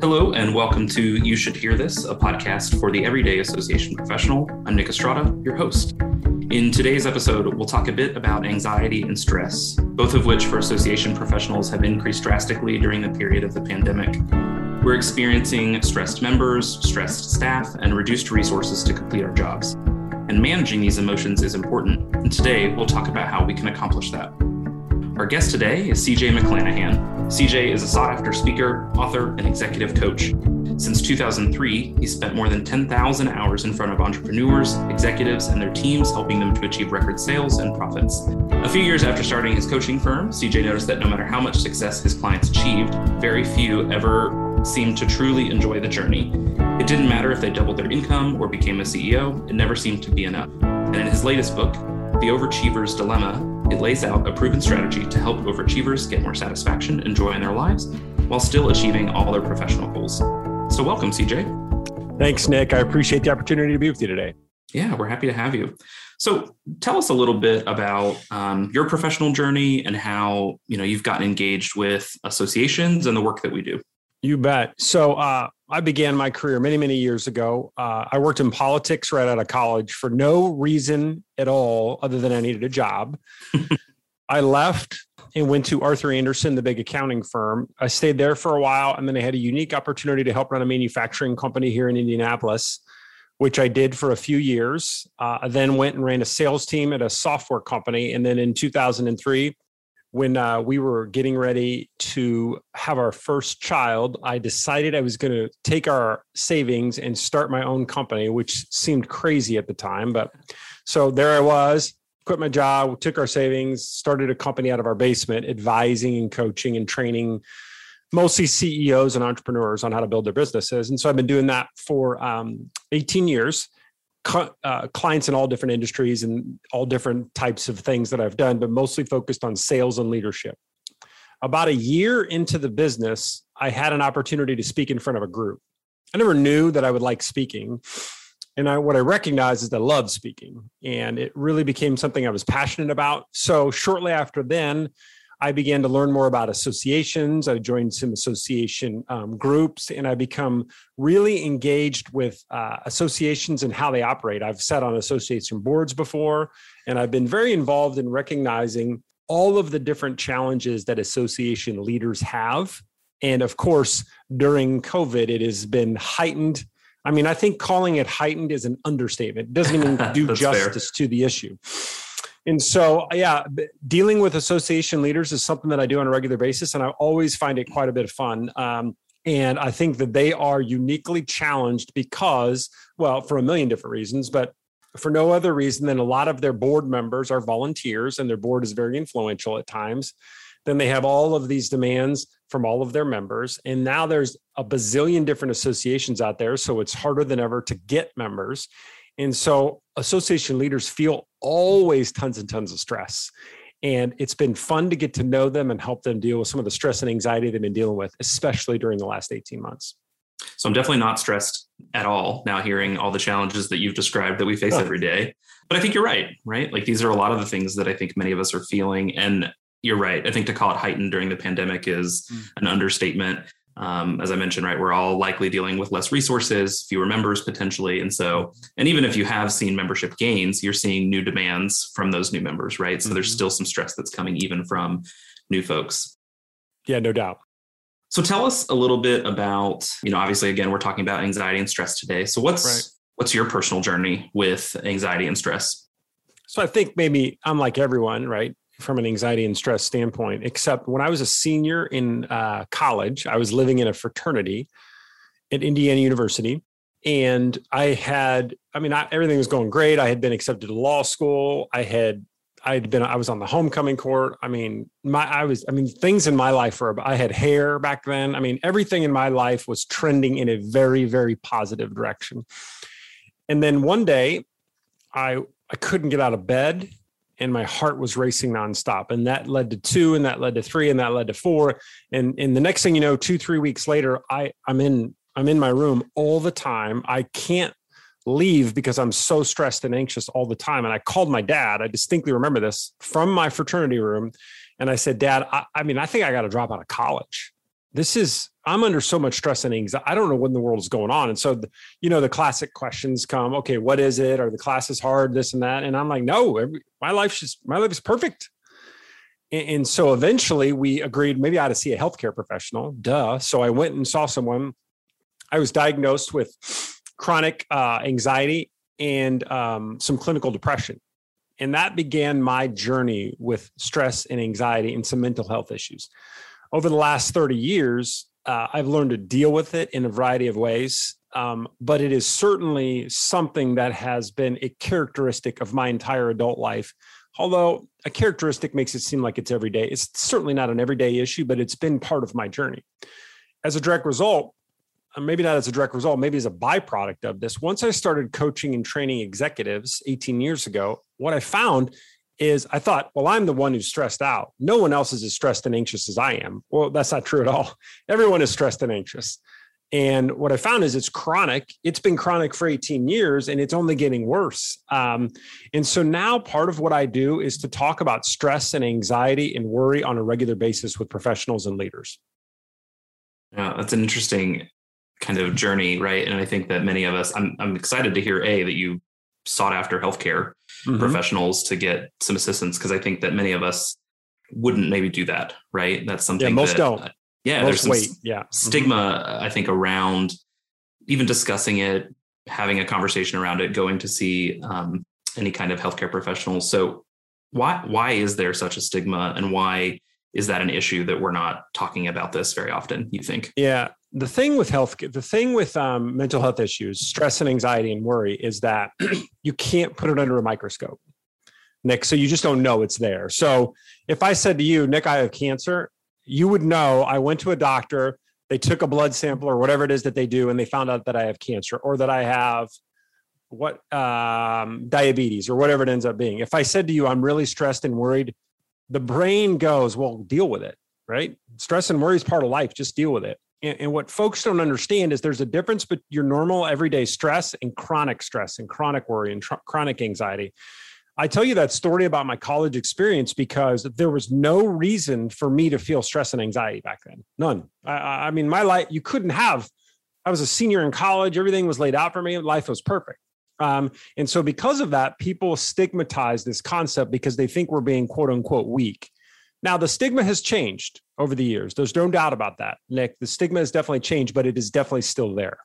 Hello, and welcome to You Should Hear This, a podcast for the Everyday Association Professional. I'm Nick Estrada, your host. In today's episode, we'll talk a bit about anxiety and stress, both of which for association professionals have increased drastically during the period of the pandemic. We're experiencing stressed members, stressed staff, and reduced resources to complete our jobs. And managing these emotions is important. And today, we'll talk about how we can accomplish that. Our guest today is CJ McClanahan. CJ is a sought after speaker, author, and executive coach. Since 2003, he's spent more than 10,000 hours in front of entrepreneurs, executives, and their teams, helping them to achieve record sales and profits. A few years after starting his coaching firm, CJ noticed that no matter how much success his clients achieved, very few ever seemed to truly enjoy the journey. It didn't matter if they doubled their income or became a CEO, it never seemed to be enough. And in his latest book, The Overachiever's Dilemma, it lays out a proven strategy to help overachievers get more satisfaction and joy in their lives while still achieving all their professional goals. So, welcome, CJ. Thanks, Nick. I appreciate the opportunity to be with you today. Yeah, we're happy to have you. So, tell us a little bit about um, your professional journey and how you know you've gotten engaged with associations and the work that we do. You bet. So, uh, I began my career many, many years ago. Uh, I worked in politics right out of college for no reason at all other than I needed a job. I left and went to Arthur Andersen, the big accounting firm. I stayed there for a while, and then I had a unique opportunity to help run a manufacturing company here in Indianapolis, which I did for a few years. Uh, I then went and ran a sales team at a software company. And then in 2003, when uh, we were getting ready to have our first child, I decided I was going to take our savings and start my own company, which seemed crazy at the time. But so there I was, quit my job, took our savings, started a company out of our basement, advising and coaching and training mostly CEOs and entrepreneurs on how to build their businesses. And so I've been doing that for um, 18 years uh, clients in all different industries and all different types of things that I've done, but mostly focused on sales and leadership. About a year into the business, I had an opportunity to speak in front of a group. I never knew that I would like speaking. And I, what I recognized is that I love speaking, and it really became something I was passionate about. So, shortly after then, I began to learn more about associations. I joined some association um, groups and I become really engaged with uh, associations and how they operate. I've sat on association boards before, and I've been very involved in recognizing all of the different challenges that association leaders have. And of course, during COVID, it has been heightened. I mean, I think calling it heightened is an understatement. It doesn't even do justice fair. to the issue. And so, yeah, dealing with association leaders is something that I do on a regular basis, and I always find it quite a bit of fun. Um, and I think that they are uniquely challenged because, well, for a million different reasons, but for no other reason than a lot of their board members are volunteers and their board is very influential at times. Then they have all of these demands from all of their members. And now there's a bazillion different associations out there. So it's harder than ever to get members. And so association leaders feel always tons and tons of stress. And it's been fun to get to know them and help them deal with some of the stress and anxiety they've been dealing with, especially during the last 18 months. So I'm definitely not stressed at all now hearing all the challenges that you've described that we face oh. every day. But I think you're right, right? Like these are a lot of the things that I think many of us are feeling. And you're right. I think to call it heightened during the pandemic is mm. an understatement um, as I mentioned, right, we're all likely dealing with less resources, fewer members potentially. And so, and even if you have seen membership gains, you're seeing new demands from those new members, right? So mm-hmm. there's still some stress that's coming even from new folks. Yeah, no doubt. So tell us a little bit about, you know, obviously again, we're talking about anxiety and stress today. So what's right. what's your personal journey with anxiety and stress? So I think maybe I'm like everyone, right? From an anxiety and stress standpoint, except when I was a senior in uh, college, I was living in a fraternity at Indiana University. And I had, I mean, I, everything was going great. I had been accepted to law school. I had, I had been, I was on the homecoming court. I mean, my, I was, I mean, things in my life were, I had hair back then. I mean, everything in my life was trending in a very, very positive direction. And then one day I, I couldn't get out of bed and my heart was racing nonstop. And that led to two, and that led to three, and that led to four. And and the next thing you know, two, three weeks later, I I'm in I'm in my room all the time. I can't leave because I'm so stressed and anxious all the time. And I called my dad. I distinctly remember this from my fraternity room. And I said, Dad, I, I mean, I think I got to drop out of college. This is i'm under so much stress and anxiety i don't know what in the world is going on. And so the, you know the classic questions come okay what is it? Or the class is hard? This and that. And i'm like no every, my life's just my life is perfect. And, and so eventually we agreed maybe i ought to see a healthcare professional duh. So i went and saw someone. I was diagnosed with chronic uh, anxiety and um, some clinical depression. And that began my journey with stress and anxiety and some mental health issues over the last 30 years, uh, I've learned to deal with it in a variety of ways. Um, but it is certainly something that has been a characteristic of my entire adult life. Although a characteristic makes it seem like it's every day. It's certainly not an everyday issue, but it's been part of my journey. As a direct result, uh, maybe not as a direct result, maybe as a byproduct of this, once I started coaching and training executives 18 years ago, what I found is I thought, well, I'm the one who's stressed out. No one else is as stressed and anxious as I am. Well, that's not true at all. Everyone is stressed and anxious. And what I found is it's chronic. It's been chronic for 18 years and it's only getting worse. Um, and so now part of what I do is to talk about stress and anxiety and worry on a regular basis with professionals and leaders. Yeah, that's an interesting kind of journey, right? And I think that many of us, I'm, I'm excited to hear A, that you sought after healthcare mm-hmm. professionals to get some assistance because I think that many of us wouldn't maybe do that, right? That's something yeah, most that, don't. Uh, yeah, most there's wait. Yeah, mm-hmm. stigma. Mm-hmm. I think around even discussing it, having a conversation around it, going to see um, any kind of healthcare professionals. So why why is there such a stigma, and why is that an issue that we're not talking about this very often? You think? Yeah, the thing with health the thing with um, mental health issues stress and anxiety and worry is that you can't put it under a microscope nick so you just don't know it's there. So if i said to you nick i have cancer you would know i went to a doctor they took a blood sample or whatever it is that they do and they found out that i have cancer or that i have what um, diabetes or whatever it ends up being. If i said to you i'm really stressed and worried the brain goes well deal with it right? Stress and worry is part of life just deal with it and, what folks don't understand is there's a difference between your normal everyday stress and chronic stress and chronic worry and tr- chronic anxiety. I tell you that story about my college experience because there was no reason for me to feel stress and anxiety back then. None. I, I mean, my life, you couldn't have. I was a senior in college. Everything was laid out for me. Life was perfect. Um, and so, because of that, people stigmatize this concept because they think we're being quote unquote weak. Now, the stigma has changed over the years. There's no doubt about that, Nick. The stigma has definitely changed, but it is definitely still there.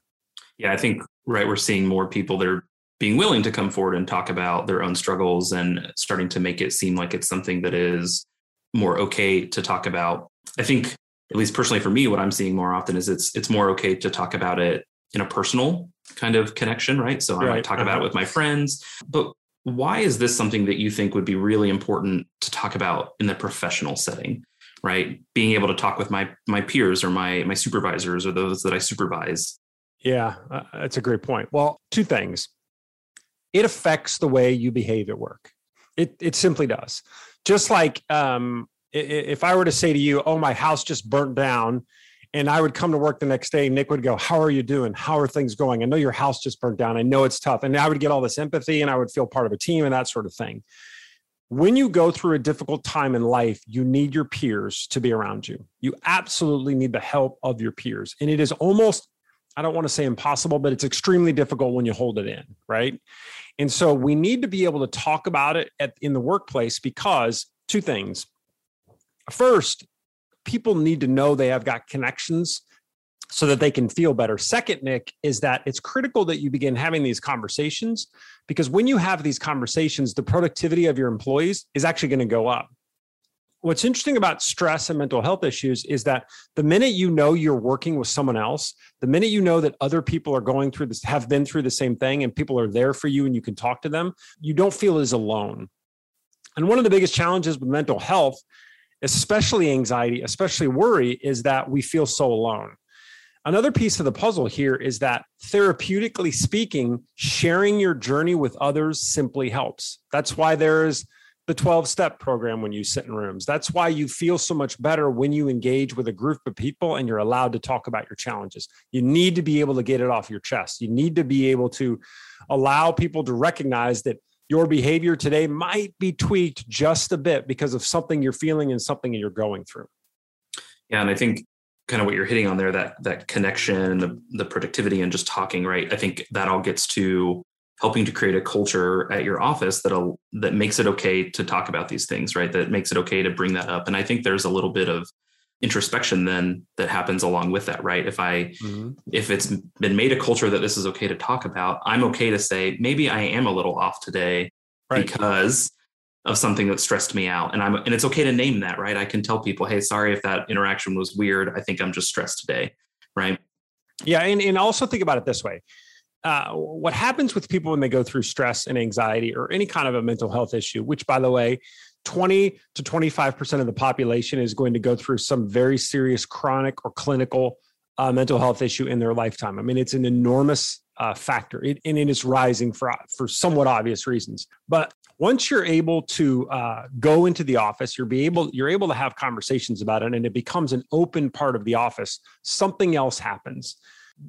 Yeah, I think, right, we're seeing more people that are being willing to come forward and talk about their own struggles and starting to make it seem like it's something that is more okay to talk about. I think, at least personally for me, what I'm seeing more often is it's it's more okay to talk about it in a personal kind of connection, right? So I might talk uh-huh. about it with my friends, but why is this something that you think would be really important to talk about in the professional setting right? Being able to talk with my my peers or my my supervisors or those that i supervise. Yeah uh, that's a great point. Well two things. It affects the way you behave at work. It it simply does. Just like um if i were to say to you oh my house just burnt down and I would come to work the next day. Nick would go, How are you doing? How are things going? I know your house just burnt down. I know it's tough. And I would get all this empathy and I would feel part of a team and that sort of thing. When you go through a difficult time in life, you need your peers to be around you. You absolutely need the help of your peers. And it is almost, I don't want to say impossible, but it's extremely difficult when you hold it in, right? And so we need to be able to talk about it at, in the workplace because two things. First, people need to know they have got connections so that they can feel better. Second, Nick, is that it's critical that you begin having these conversations because when you have these conversations, the productivity of your employees is actually going to go up. What's interesting about stress and mental health issues is that the minute you know you're working with someone else, the minute you know that other people are going through this, have been through the same thing, and people are there for you and you can talk to them, you don't feel as alone. And one of the biggest challenges with mental health especially anxiety, especially worry, is that we feel so alone. Another piece of the puzzle here is that therapeutically speaking, sharing your journey with others simply helps. That's why there's the 12 step program when you sit in rooms. That's why you feel so much better when you engage with a group of people and you're allowed to talk about your challenges. You need to be able to get it off your chest. You need to be able to allow people to recognize that your behavior today might be tweaked just a bit because of something you're feeling and something you're going through. Yeah, and I think kind of what you're hitting on there that that connection and the, the productivity and just talking right? I think that all gets to helping to create a culture at your office that'll that makes it okay to talk about these things right? That makes it okay to bring that up. And i think there's a little bit of introspection then that happens along with that right? If i mm-hmm. if it's been made a culture that this is okay to talk about i'm okay to say maybe i am a little off today right. because of something that stressed me out. And i'm and it's okay to name that right? I can tell people hey sorry if that interaction was weird. I think i'm just stressed today right? Yeah and, and also think about it this way. Uh, what happens with people when they go through stress and anxiety or any kind of a mental health issue, which by the way, 20 to 25% of the population is going to go through some very serious chronic or clinical uh, mental health issue in their lifetime. I mean, it's an enormous uh, factor it, and it is rising for, for somewhat obvious reasons. But once you're able to uh, go into the office, you're be able you're able to have conversations about it, and it becomes an open part of the office. Something else happens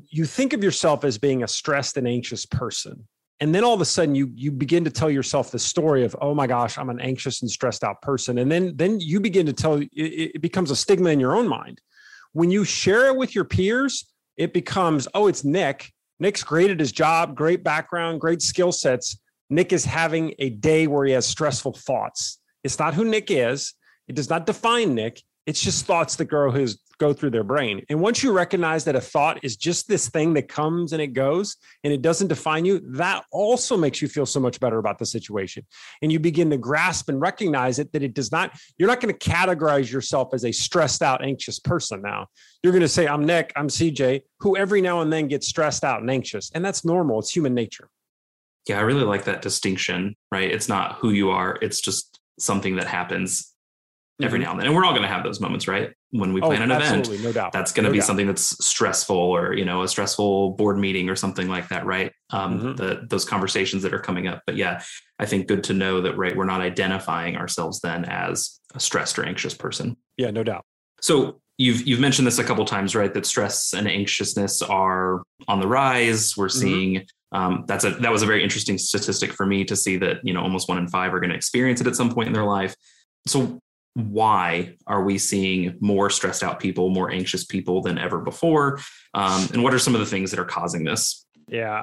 you think of yourself as being a stressed and anxious person and then all of a sudden you you begin to tell yourself the story of oh my gosh i'm an anxious and stressed out person. And then then you begin to tell it, it becomes a stigma in your own mind. When you share it with your peers it becomes oh it's nick. Nick's great at his job great background great skill sets. Nick is having a day where he has stressful thoughts. It's not who nick is. It does not define nick. It's just thoughts that grow his go through their brain. And once you recognize that a thought is just this thing that comes and it goes and it doesn't define you, that also makes you feel so much better about the situation. And you begin to grasp and recognize it that it does not, you're not going to categorize yourself as a stressed out, anxious person now. You're going to say, I'm Nick, I'm CJ, who every now and then gets stressed out and anxious. And that's normal, it's human nature. Yeah, I really like that distinction, right? It's not who you are, it's just something that happens every mm-hmm. now and then. And we're all going to have those moments, right? When we plan oh, an event, no doubt. that's going to no be doubt. something that's stressful or, you know, a stressful board meeting or something like that, right? Um, mm-hmm. the, those conversations that are coming up. But yeah, I think good to know that, right, we're not identifying ourselves then as a stressed or anxious person. Yeah, no doubt. So you've you've mentioned this a couple times, right? That stress and anxiousness are on the rise. We're mm-hmm. seeing mm-hmm. um, that's a that was a very interesting statistic for me to see that you know almost one in five are going to experience it at some point in their life. So why are we seeing more stressed out people, more anxious people than ever before? Um, and what are some of the things that are causing this? Yeah,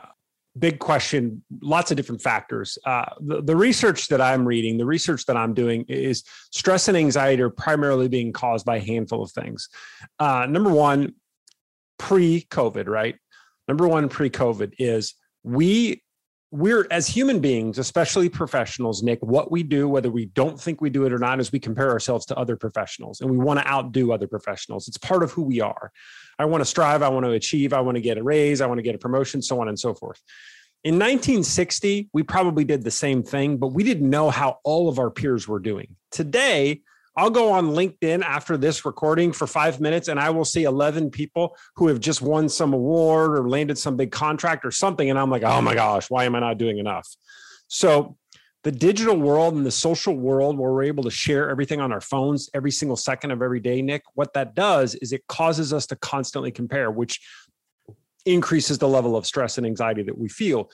big question. Lots of different factors. Uh, the, the research that I'm reading, the research that I'm doing is stress and anxiety are primarily being caused by a handful of things. Uh, number one, pre COVID, right? Number one, pre COVID is we we're as human beings, especially professionals, Nick, what we do, whether we don't think we do it or not, is we compare ourselves to other professionals and we want to outdo other professionals. It's part of who we are. I want to strive, I want to achieve, I want to get a raise, I want to get a promotion, so on and so forth. In 1960, we probably did the same thing, but we didn't know how all of our peers were doing. Today, I'll go on LinkedIn after this recording for five minutes and I will see 11 people who have just won some award or landed some big contract or something. And I'm like, oh my gosh, why am I not doing enough? So, the digital world and the social world where we're able to share everything on our phones every single second of every day, Nick, what that does is it causes us to constantly compare, which increases the level of stress and anxiety that we feel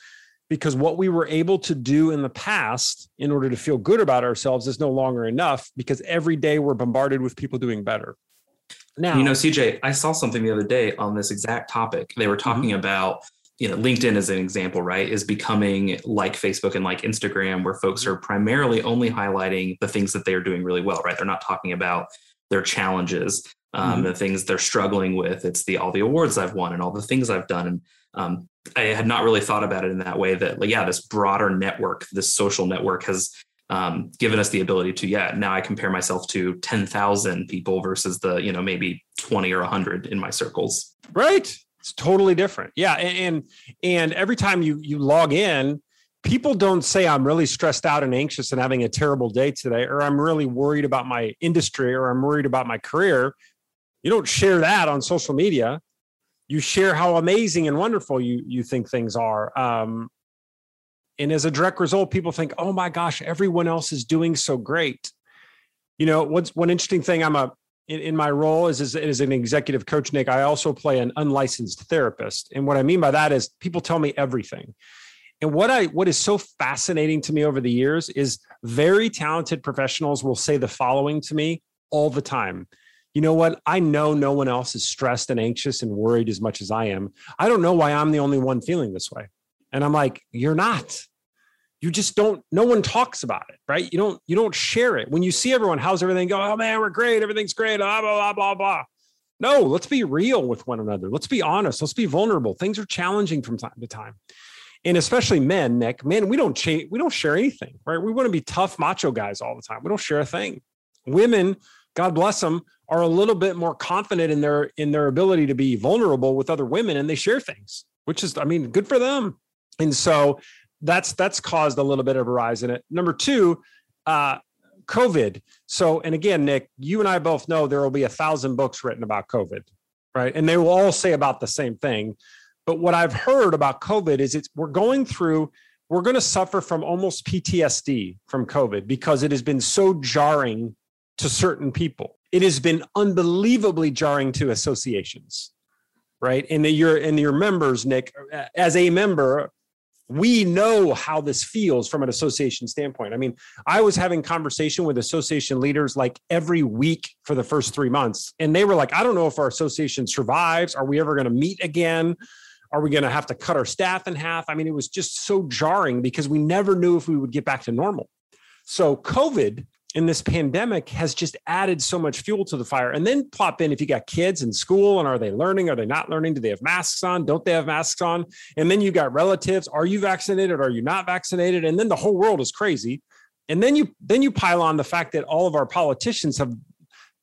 because what we were able to do in the past in order to feel good about ourselves is no longer enough because every day we're bombarded with people doing better. Now, you know, CJ, I saw something the other day on this exact topic. They were talking mm-hmm. about, you know, LinkedIn as an example, right, is becoming like Facebook and like Instagram, where folks are primarily only highlighting the things that they are doing really well, right? They're not talking about their challenges, um, mm-hmm. the things they're struggling with. It's the all the awards I've won and all the things I've done. And um, I had not really thought about it in that way that, like, yeah, this broader network, this social network has um, given us the ability to, yeah, now I compare myself to 10,000 people versus the, you know, maybe 20 or 100 in my circles. Right. It's totally different. Yeah. And, and every time you, you log in, people don't say I'm really stressed out and anxious and having a terrible day today, or I'm really worried about my industry or I'm worried about my career. You don't share that on social media you share how amazing and wonderful you you think things are. Um, and as a direct result people think oh my gosh everyone else is doing so great. You know what's one interesting thing i'm a in, in my role as, as, as an executive coach nick i also play an unlicensed therapist. And what i mean by that is people tell me everything. And what i what is so fascinating to me over the years is very talented professionals will say the following to me all the time you know what? I know no one else is stressed and anxious and worried as much as I am. I don't know why I'm the only one feeling this way. And I'm like, you're not. You just don't, no one talks about it, right? You don't, you don't share it. When you see everyone, how's everything go? Oh man, we're great. Everything's great. Blah, blah, blah, blah, blah. No, let's be real with one another. Let's be honest. Let's be vulnerable. Things are challenging from time to time. And especially men, Nick, man, we don't change, we don't share anything, right? We want to be tough macho guys all the time. We don't share a thing. Women, God bless them, are a little bit more confident in their in their ability to be vulnerable with other women and they share things, which is, I mean, good for them. And so that's that's caused a little bit of a rise in it. Number two, uh, COVID. So, and again, Nick, you and I both know there will be a thousand books written about COVID, right? And they will all say about the same thing. But what I've heard about COVID is it's we're going through, we're going to suffer from almost PTSD from COVID because it has been so jarring to certain people. It has been unbelievably jarring to associations, right? And your and your members, Nick, uh, as a member, we know how this feels from an association standpoint. I mean, I was having conversation with association leaders like every week for the first three months, and they were like, "I don't know if our association survives. Are we ever going to meet again? Are we going to have to cut our staff in half?" I mean, it was just so jarring because we never knew if we would get back to normal. So, COVID in this pandemic has just added so much fuel to the fire. And then plop in if you got kids in school and are they learning? Are they not learning? Do they have masks on? Don't they have masks on? And then you got relatives. Are you vaccinated? Are you not vaccinated? And then the whole world is crazy. And then you then you pile on the fact that all of our politicians have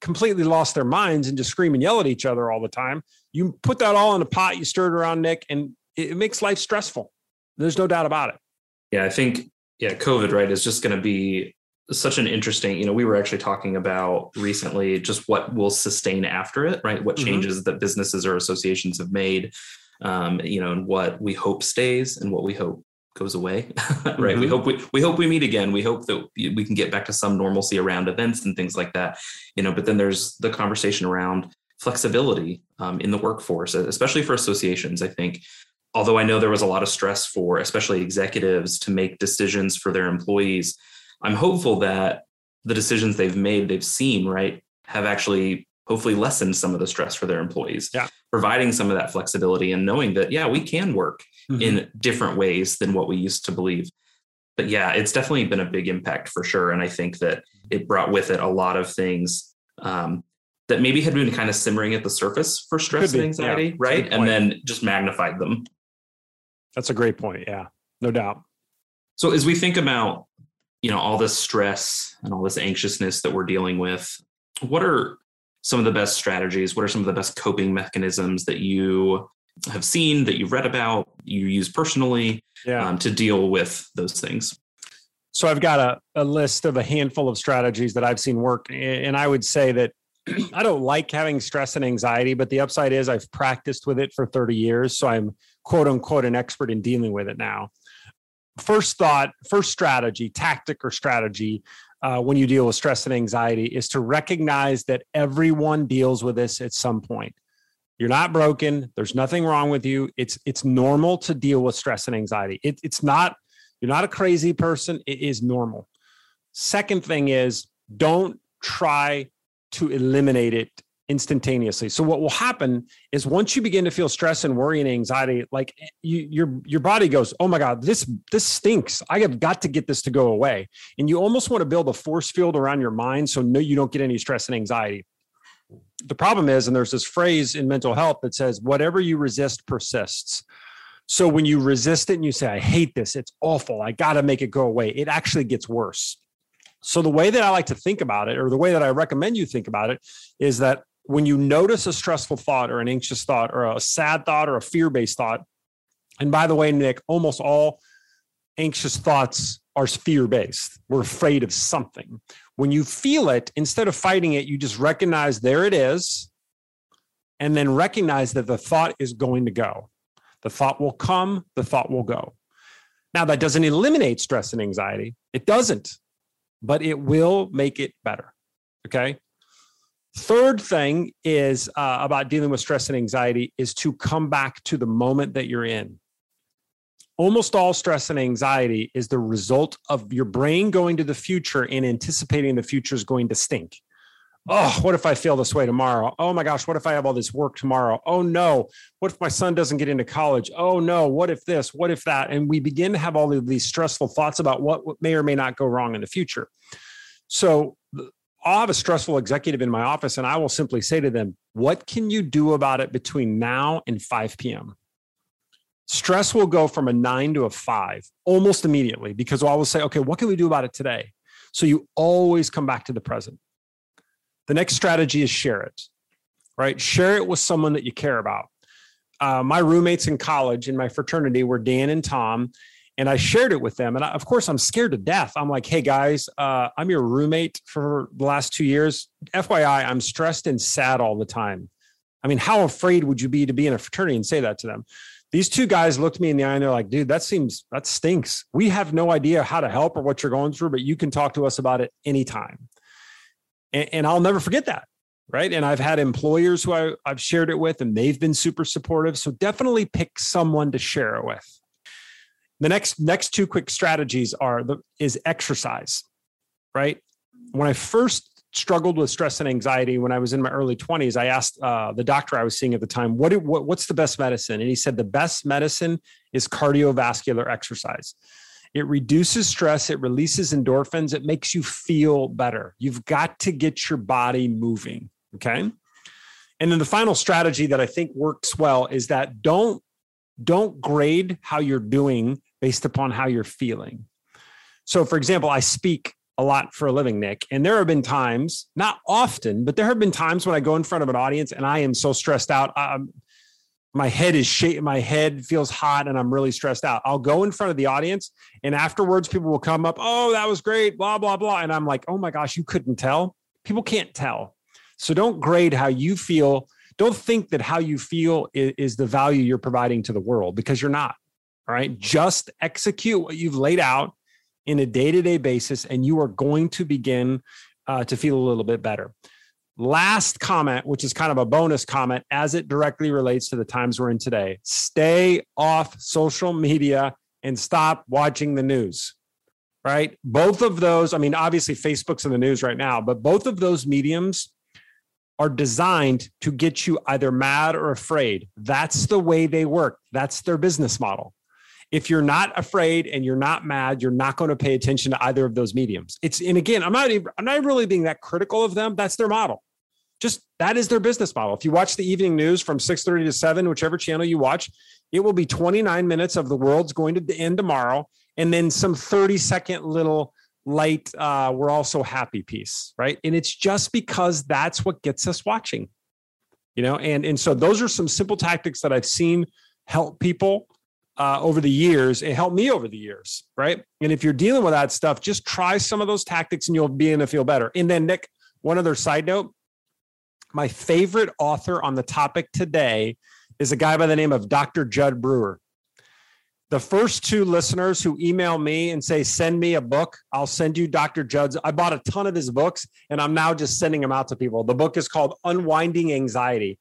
completely lost their minds and just scream and yell at each other all the time. You put that all in a pot, you stir it around, Nick, and it makes life stressful. There's no doubt about it. Yeah, I think yeah, COVID, right, is just going to be such an interesting you know we were actually talking about recently just what will sustain after it right what mm-hmm. changes that businesses or associations have made um, you know and what we hope stays and what we hope goes away right mm-hmm. we hope we, we hope we meet again we hope that we can get back to some normalcy around events and things like that you know but then there's the conversation around flexibility um, in the workforce especially for associations i think although i know there was a lot of stress for especially executives to make decisions for their employees I'm hopeful that the decisions they've made, they've seen, right, have actually hopefully lessened some of the stress for their employees. Yeah. Providing some of that flexibility and knowing that, yeah, we can work mm-hmm. in different ways than what we used to believe. But yeah, it's definitely been a big impact for sure. And I think that it brought with it a lot of things um, that maybe had been kind of simmering at the surface for stress and anxiety, yeah. right? And then just magnified them. That's a great point. Yeah, no doubt. So as we think about you know all this stress and all this anxiousness that we're dealing with what are some of the best strategies? What are some of the best coping mechanisms that you have seen that you've read about you use personally yeah. um, to deal with those things? So i've got a, a list of a handful of strategies that i've seen work and i would say that i don't like having stress and anxiety but the upside is i've practiced with it for 30 years so i'm quote unquote an expert in dealing with it now first thought, first strategy, tactic or strategy uh, when you deal with stress and anxiety is to recognize that everyone deals with this at some point. You're not broken. There's nothing wrong with you. It's it's normal to deal with stress and anxiety. It, it's not you're not a crazy person. It is normal. Second thing is don't try to eliminate it instantaneously. So what will happen is once you begin to feel stress and worry and anxiety, like eh, you, your your body goes, "Oh my God, this this stinks. I have got to get this to go away." And you almost want to build a force field around your mind so no, you don't get any stress and anxiety. The problem is, and there's this phrase in mental health that says, "Whatever you resist persists." So when you resist it and you say, "I hate this. It's awful. I got to make it go away," it actually gets worse. So the way that I like to think about it, or the way that I recommend you think about it, is that when you notice a stressful thought or an anxious thought or a sad thought or a fear based thought, and by the way, Nick, almost all anxious thoughts are fear based. We're afraid of something. When you feel it, instead of fighting it, you just recognize there it is, and then recognize that the thought is going to go. The thought will come, the thought will go. Now, that doesn't eliminate stress and anxiety, it doesn't, but it will make it better. Okay. Third thing is uh, about dealing with stress and anxiety is to come back to the moment that you're in. Almost all stress and anxiety is the result of your brain going to the future and anticipating the future is going to stink, Oh, what if I feel this way tomorrow? Oh my gosh, what if I have all this work tomorrow? Oh no, what if my son doesn't get into college? Oh no, what if this? What if that? And we begin to have all of these stressful thoughts about what may or may not go wrong in the future. So I'll have a stressful executive in my office and I will simply say to them, What can you do about it between now and 5 p.m.? Stress will go from a nine to a five almost immediately because I will say, Okay, what can we do about it today? So you always come back to the present. The next strategy is share it, right? Share it with someone that you care about. Uh, my roommates in college in my fraternity were Dan and Tom, and I shared it with them. And I, of course, I'm scared to death. I'm like, hey guys, uh, I'm your roommate for the last two years. FYI, I'm stressed and sad all the time. I mean, how afraid would you be to be in a fraternity and say that to them? These two guys looked me in the eye and they're like, dude, that seems, that stinks. We have no idea how to help or what you're going through, but you can talk to us about it anytime. And, and I'll never forget that. Right. And I've had employers who I, I've shared it with, and they've been super supportive. So definitely pick someone to share it with. The next next two quick strategies are the is exercise. Right. When I first struggled with stress and anxiety when I was in my early 20s, I asked uh, the doctor I was seeing at the time, what, what, what's the best medicine? And he said, the best medicine is cardiovascular exercise. It reduces stress, it releases endorphins, it makes you feel better. You've got to get your body moving. Okay. And then the final strategy that I think works well is that don't don't grade how you're doing based upon how you're feeling. So, for example, I speak a lot for a living, Nick, and there have been times, not often, but there have been times when I go in front of an audience and I am so stressed out. Um, my head is shaking, my head feels hot, and I'm really stressed out. I'll go in front of the audience, and afterwards, people will come up, Oh, that was great, blah, blah, blah. And I'm like, Oh my gosh, you couldn't tell. People can't tell. So don't grade how you feel. Don't think that how you feel is, is the value you're providing to the world because you're not. All right. Just execute what you've laid out in a day to day basis, and you are going to begin uh, to feel a little bit better. Last comment, which is kind of a bonus comment as it directly relates to the times we're in today stay off social media and stop watching the news. Right. Both of those, I mean, obviously, Facebook's in the news right now, but both of those mediums are designed to get you either mad or afraid. That's the way they work, that's their business model. If you're not afraid and you're not mad, you're not going to pay attention to either of those mediums. It's and again, I'm not even, I'm not really being that critical of them. That's their model. Just that is their business model. If you watch the evening news from 6:30 to 7, whichever channel you watch, it will be 29 minutes of the world's going to end tomorrow and then some 30 second little light uh, we're all so happy piece right and it's just because that's what gets us watching you know and and so those are some simple tactics that i've seen help people uh, over the years it helped me over the years right? And if you're dealing with that stuff just try some of those tactics and you'll begin to feel better. And then nick one other side note. My favorite author on the topic today is a guy by the name of dr Jud brewer. The first two listeners who email me and say send me a book. I'll send you dr jud's. I bought a ton of his books and i'm now just sending them out to people. The book is called unwinding anxiety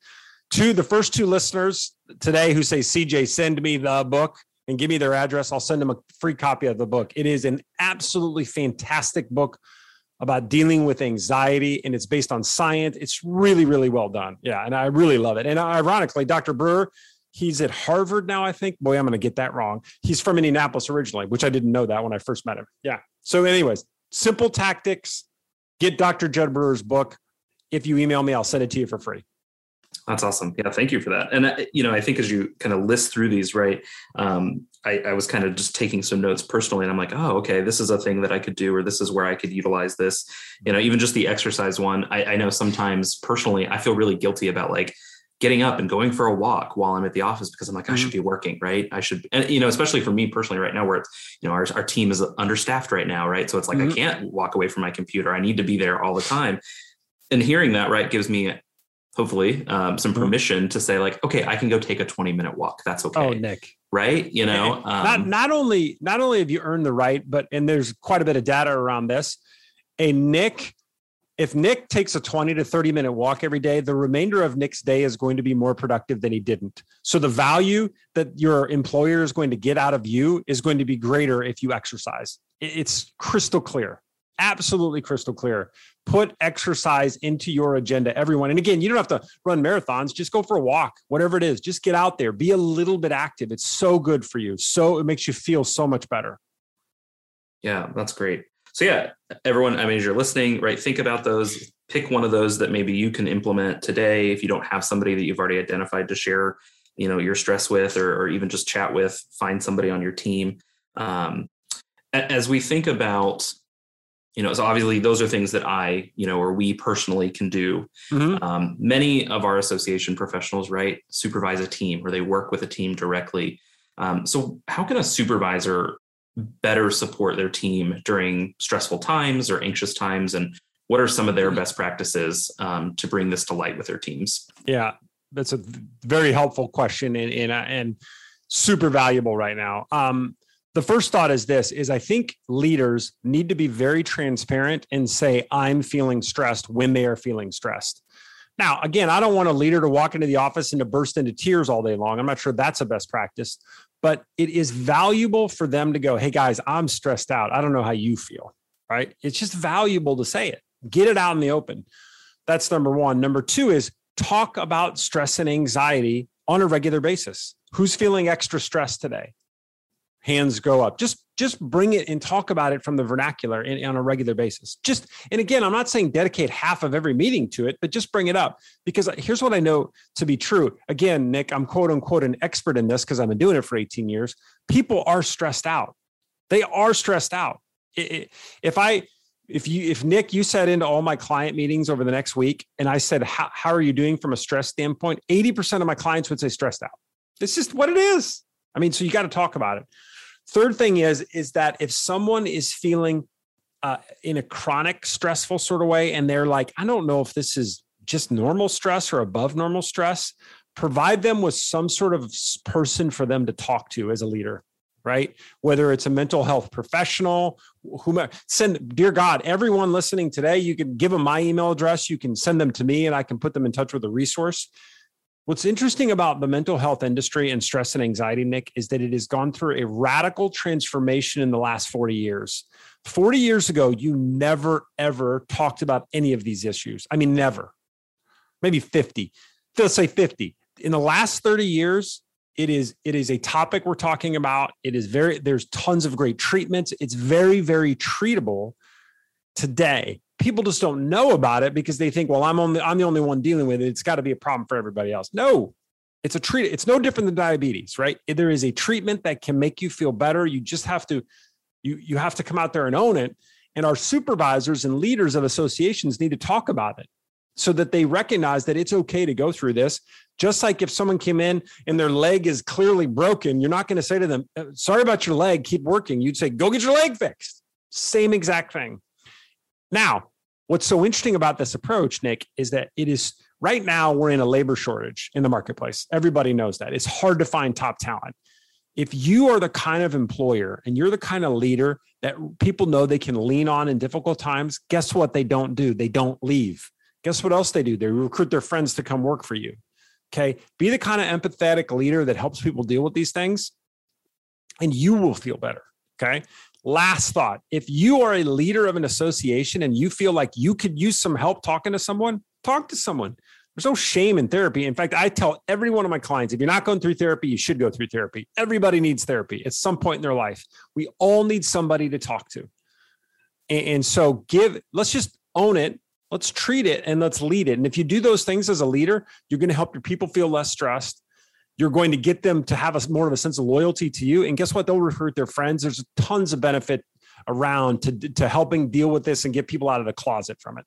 to the first two listeners today who say cj send me the book and give me their address i'll send them a free copy of the book it is an absolutely fantastic book about dealing with anxiety and it's based on science it's really really well done yeah and i really love it and ironically dr brewer He's at Harvard now, I think. Boy, I'm going to get that wrong. He's from Indianapolis originally, which I didn't know that when I first met him. Yeah. So, anyways, simple tactics. Get Dr. Jud Brewer's book. If you email me, I'll send it to you for free. That's awesome. Yeah, thank you for that. And uh, you know, I think as you kind of list through these, right? Um, I, I, was kind of just taking some notes personally, and I'm like, oh, okay, this is a thing that I could do, or this is where I could utilize this. You know, even just the exercise one. I, I know sometimes personally, I feel really guilty about like getting up and going for a walk while I'm at the office because I'm like. I should mm-hmm. be working, right? I should, and you know, especially for me personally right now, where it's, you know, our, our team is understaffed right now, right? So it's like, mm-hmm. I can't walk away from my computer. I need to be there all the time. And hearing that, right, gives me hopefully um, some permission to say like, okay, I can go take a 20 minute walk. That's okay. Oh, Nick. Right. You know, um, not, not only, not only have you earned the right, but, and there's quite a bit of data around this, a Nick if Nick takes a 20 to 30 minute walk every day, the remainder of Nick's day is going to be more productive than he didn't. So the value that your employer is going to get out of you is going to be greater if you exercise. It's crystal clear. Absolutely crystal clear. Put exercise into your agenda, everyone. And again, you don't have to run marathons, just go for a walk, whatever it is. Just get out there, be a little bit active. It's so good for you. So it makes you feel so much better. Yeah, that's great. So, yeah, everyone, I mean, as you're listening, right, think about those, pick one of those that maybe you can implement today if you don't have somebody that you've already identified to share you know your stress with or, or even just chat with find somebody on your team um, as we think about you know so obviously those are things that i you know or we personally can do mm-hmm. um, many of our association professionals right supervise a team or they work with a team directly um, so how can a supervisor better support their team during stressful times or anxious times and what are some of their mm-hmm. best practices um, to bring this to light with their teams yeah that's a very helpful question and and, and super valuable right now. Um, the first thought is this is I think leaders need to be very transparent and say I'm feeling stressed when they are feeling stressed. Now, again, I don't want a leader to walk into the office and to burst into tears all day long. I'm not sure that's a best practice, but it is valuable for them to go, "Hey guys, I'm stressed out. I don't know how you feel." Right? It's just valuable to say it. Get it out in the open. That's number 1. Number 2 is talk about stress and anxiety on a regular basis. Who's feeling extra stress today? Hands go up. Just just bring it and talk about it from the vernacular in, on a regular basis. Just and again, I'm not saying dedicate half of every meeting to it, but just bring it up because uh, here's what I know to be true. Again, Nick, I'm quote unquote an expert in this because I've been doing it for 18 years. People are stressed out. They are stressed out. If I if you if nick you sat into all my client meetings over the next week and i said how, how are you doing from a stress standpoint 80% of my clients would say stressed out it's just what it is i mean so you got to talk about it third thing is is that if someone is feeling uh, in a chronic stressful sort of way and they're like i don't know if this is just normal stress or above normal stress provide them with some sort of person for them to talk to as a leader right? Whether it's a mental health professional, whomever, send, dear God, everyone listening today, you can give them my email address. You can send them to me and I can put them in touch with a resource. What's interesting about the mental health industry and stress and anxiety, Nick, is that it has gone through a radical transformation in the last 40 years. 40 years ago, you never, ever talked about any of these issues. I mean, never. Maybe 50. Let's say 50. In the last 30 years, it is it is a topic we're talking about it is very there's tons of great treatments it's very very treatable today people just don't know about it because they think well i'm only i'm the only one dealing with it it's got to be a problem for everybody else no it's a treat it's no different than diabetes right there is a treatment that can make you feel better you just have to you you have to come out there and own it and our supervisors and leaders of associations need to talk about it so that they recognize that it's okay to go through this. Just like if someone came in and their leg is clearly broken, you're not going to say to them, uh, Sorry about your leg, keep working. You'd say, Go get your leg fixed. Same exact thing. Now, what's so interesting about this approach, Nick, is that it is right now we're in a labor shortage in the marketplace. Everybody knows that. It's hard to find top talent. If you are the kind of employer and you're the kind of leader that people know they can lean on in difficult times, guess what they don't do? They don't leave Guess what else they do? They recruit their friends to come work for you. Okay. Be the kind of empathetic leader that helps people deal with these things, and you will feel better. Okay. Last thought if you are a leader of an association and you feel like you could use some help talking to someone, talk to someone. There's no shame in therapy. In fact, I tell every one of my clients if you're not going through therapy, you should go through therapy. Everybody needs therapy at some point in their life. We all need somebody to talk to. And, so, give, let's just own it let's treat it and let's lead it. And if you do those things as a leader, you're going to help your people feel less stressed. You're going to get them to have a more of a sense of loyalty to you. And guess what? They'll recruit their friends. There's tons of benefit around to, to helping deal with this and get people out of the closet from it.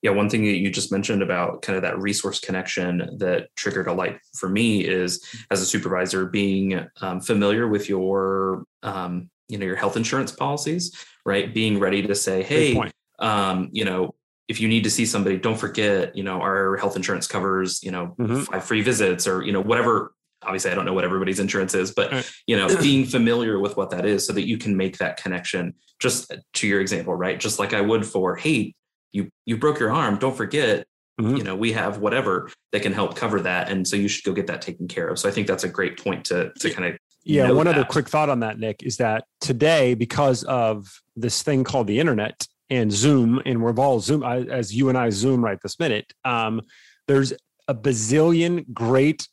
Yeah, one thing that you just mentioned about kind of that resource connection that triggered a light for me is as a supervisor being um, familiar with your um, you know your health insurance policies, right? Being ready to say, hey, um, you know, if you need to see somebody, don't forget, you know, our health insurance covers, you know, mm-hmm. five free visits or, you know, whatever. Obviously, I don't know what everybody's insurance is, but right. you know, being familiar with what that is so that you can make that connection. Just to your example, right? Just like I would for, hey, you you broke your arm, don't forget, mm-hmm. you know, we have whatever that can help cover that, and so you should go get that taken care of. So I think that's a great point to to kind of Yeah, one that. other quick thought on that, Nick, is that today, because of this thing called the internet and Zoom, and we're all Zoom as you and I Zoom right this minute. Um, there's a bazillion great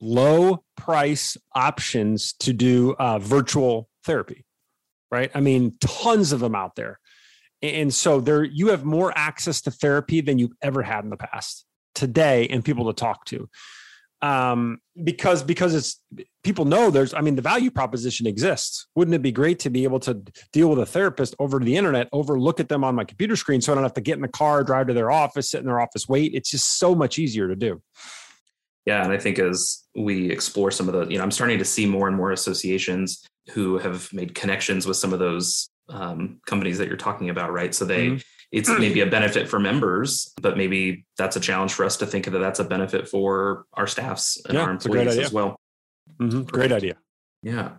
low price options to do uh, virtual therapy, right? I mean, tons of them out there. And so there you have more access to therapy than you've ever had in the past today and people to talk to. Um, because because it's people know there's I mean the value proposition exists. Wouldn't it be great to be able to deal with a therapist over the internet, over look at them on my computer screen so I don't have to get in the car, drive to their office, sit in their office, wait. It's just so much easier to do. Yeah, and I think as we explore some of the, you know, I'm starting to see more and more associations who have made connections with some of those um, companies that you're talking about, right? So they, mm-hmm. It's maybe a benefit for members, but maybe that's a challenge for us to think that that's a benefit for our staffs and yeah, our employees as well. Mm-hmm. Great idea. Yeah.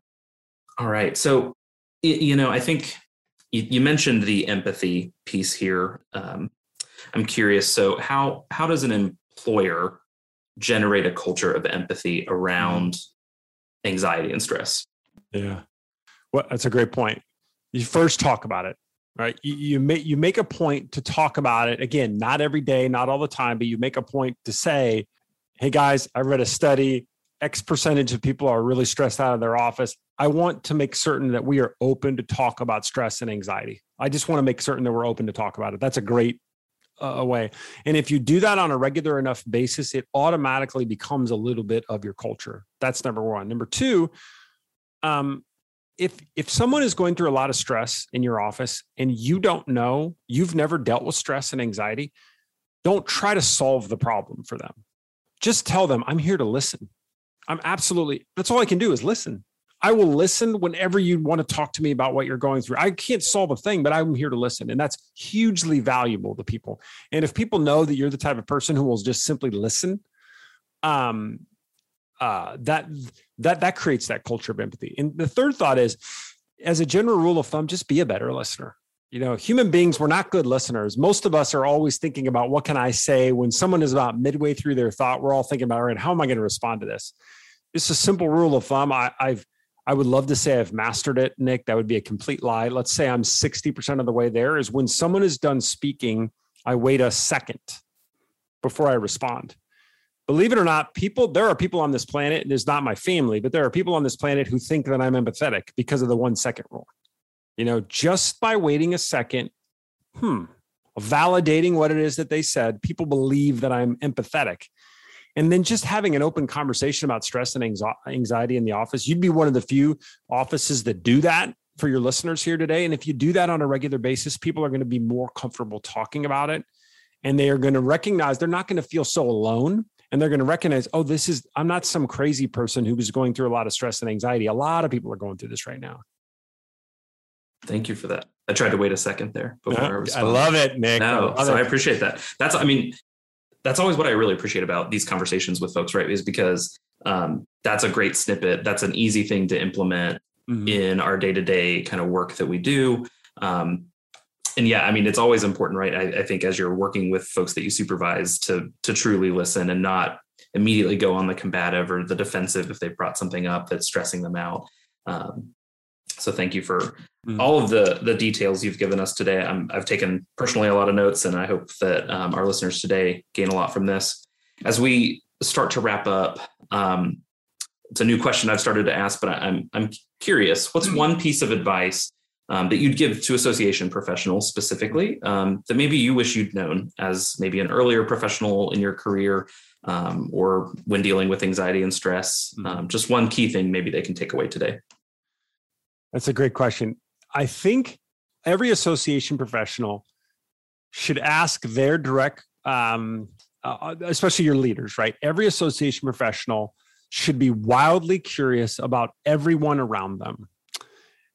All right. So, you know, I think you mentioned the empathy piece here. Um, I'm curious. So, how how does an employer generate a culture of empathy around anxiety and stress. Yeah. Well, that's a great point. You first talk about it, right? You, you make you make a point to talk about it. Again, not every day, not all the time, but you make a point to say, "Hey guys, I read a study. X percentage of people are really stressed out of their office. I want to make certain that we are open to talk about stress and anxiety. I just want to make certain that we're open to talk about it. That's a great way. And if you do that on a regular enough basis, it automatically becomes a little bit of your culture. That's number one. Number two, um, if if someone is going through a lot of stress in your office and you don't know, you've never dealt with stress and anxiety, don't try to solve the problem for them. Just tell them, I'm here to listen. I'm absolutely, that's all I can do is listen. I will listen whenever you want to talk to me about what you're going through. I can't solve a thing, but I'm here to listen. And that's hugely valuable to people. And if people know that you're the type of person who will just simply listen, um, uh, that that that creates that culture of empathy. And the third thought is, as a general rule of thumb, just be a better listener. You know, human beings, we're not good listeners. Most of us are always thinking about what can I say when someone is about midway through their thought. We're all thinking about, all right, how am I going to respond to this? It's a simple rule of thumb. I, I've I would love to say I've mastered it, Nick. That would be a complete lie. Let's say I'm 60% of the way there is when someone is done speaking, I wait a second before I respond. Believe it or not, people, there are people on this planet, and it's not my family, but there are people on this planet who think that I'm empathetic because of the one second rule. You know, just by waiting a second, hmm, validating what it is that they said, people believe that I'm empathetic. And then just having an open conversation about stress and anxiety in the office you'd be one of the few offices that do that for your listeners here today. And if you do that on a regular basis people are going to be more comfortable talking about it and they are going to recognize they're not going to feel so alone and they're going to recognize oh this is i'm not some crazy person who was going through a lot of stress and anxiety a lot of people are going through this right now thank you for that i tried to wait a second there before i, responded. I love it nick no I so it. i appreciate that that's i mean that's always what I really appreciate about these conversations with folks, right? Is because um, that's a great snippet. That's an easy thing to implement mm-hmm. in our day to day kind of work that we do. Um, and yeah, I mean, it's always important, right? I, I, think as you're working with folks that you supervise to to truly listen and not immediately go on the combative or the defensive if they've brought something up that's stressing them out. Um, so thank you for mm-hmm. all of the the details you've given us today. i have taken personally a lot of notes, and I hope that um, our listeners today gain a lot from this. As we start to wrap up, um, it's a new question I've started to ask, but I, am I'm curious. What's mm-hmm. one piece of advice um, that you'd give to association professionals specifically um, that maybe you wish you'd known as maybe an earlier professional in your career um, or when dealing with anxiety and stress? Mm-hmm. Um, just one key thing maybe they can take away today. That's a great question. I think every association professional should ask their direct, um, uh, especially your leaders, right? Every association professional should be wildly curious about everyone around them.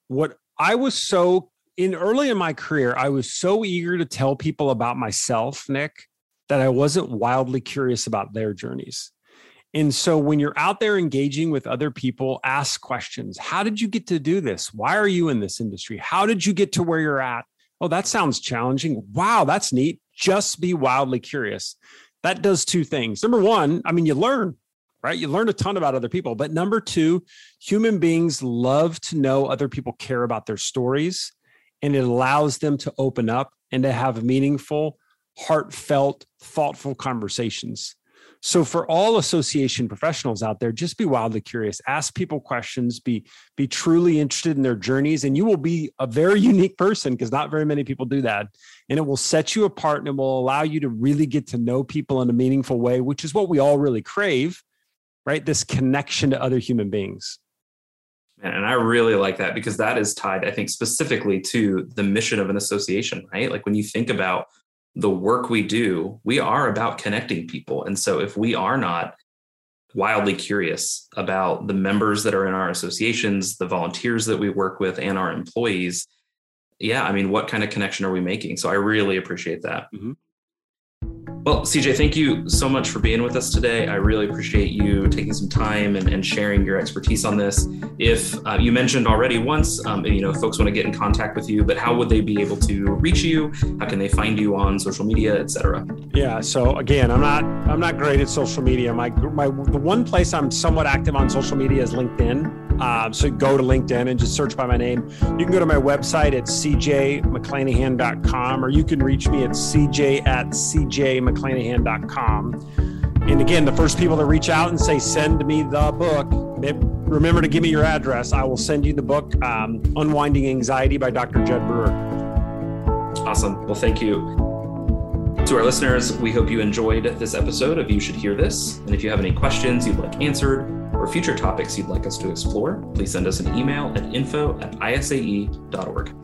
What I was so in early in my career, I was so eager to tell people about myself, Nick, that I wasn't wildly curious about their journeys. And so when you're out there engaging with other people, ask questions. How did you get to do this? Why are you in this industry? How did you get to where you're at? Oh, that sounds challenging. Wow, that's neat. Just be wildly curious. That does two things. Number one, I mean, you learn, right? You learn a ton about other people. But number two, human beings love to know other people care about their stories, and it allows them to open up and to have meaningful, heartfelt, thoughtful conversations. So for all association professionals out there, just be wildly curious. Ask people questions. Be be truly interested in their journeys, and you will be a very unique person because not very many people do that. And it will set you apart, and it will allow you to really get to know people in a meaningful way, which is what we all really crave, right? This connection to other human beings. And I really like that because that is tied, I think, specifically to the mission of an association, right? Like when you think about the work we do, we are about connecting people. And so if we are not wildly curious about the members that are in our associations, the volunteers that we work with, and our employees, yeah, I mean, what kind of connection are we making? So I really appreciate that. Mm-hmm. Well, CJ, thank you so much for being with us today. I really appreciate you taking some time and, and sharing your expertise on this. If uh, you mentioned already once, um, you know, folks want to get in contact with you, but how would they be able to reach you? How can they find you on social media, et cetera? Yeah. So again, I'm not I'm not great at social media. My my the one place I'm somewhat active on social media is LinkedIn. Um, so go to LinkedIn and just search by my name. You can go to my website at cjmcclanahan.com or you can reach me at cj at cjmcclanahan.com. And again, the first people to reach out and say, send me the book, remember to give me your address. I will send you the book, um, Unwinding Anxiety by Dr. Jud Brewer. Awesome. Well, thank you. To our listeners, we hope you enjoyed this episode of You Should Hear This. And if you have any questions you'd like answered, or future topics you'd like us to explore, please send us an email at info at isae.org.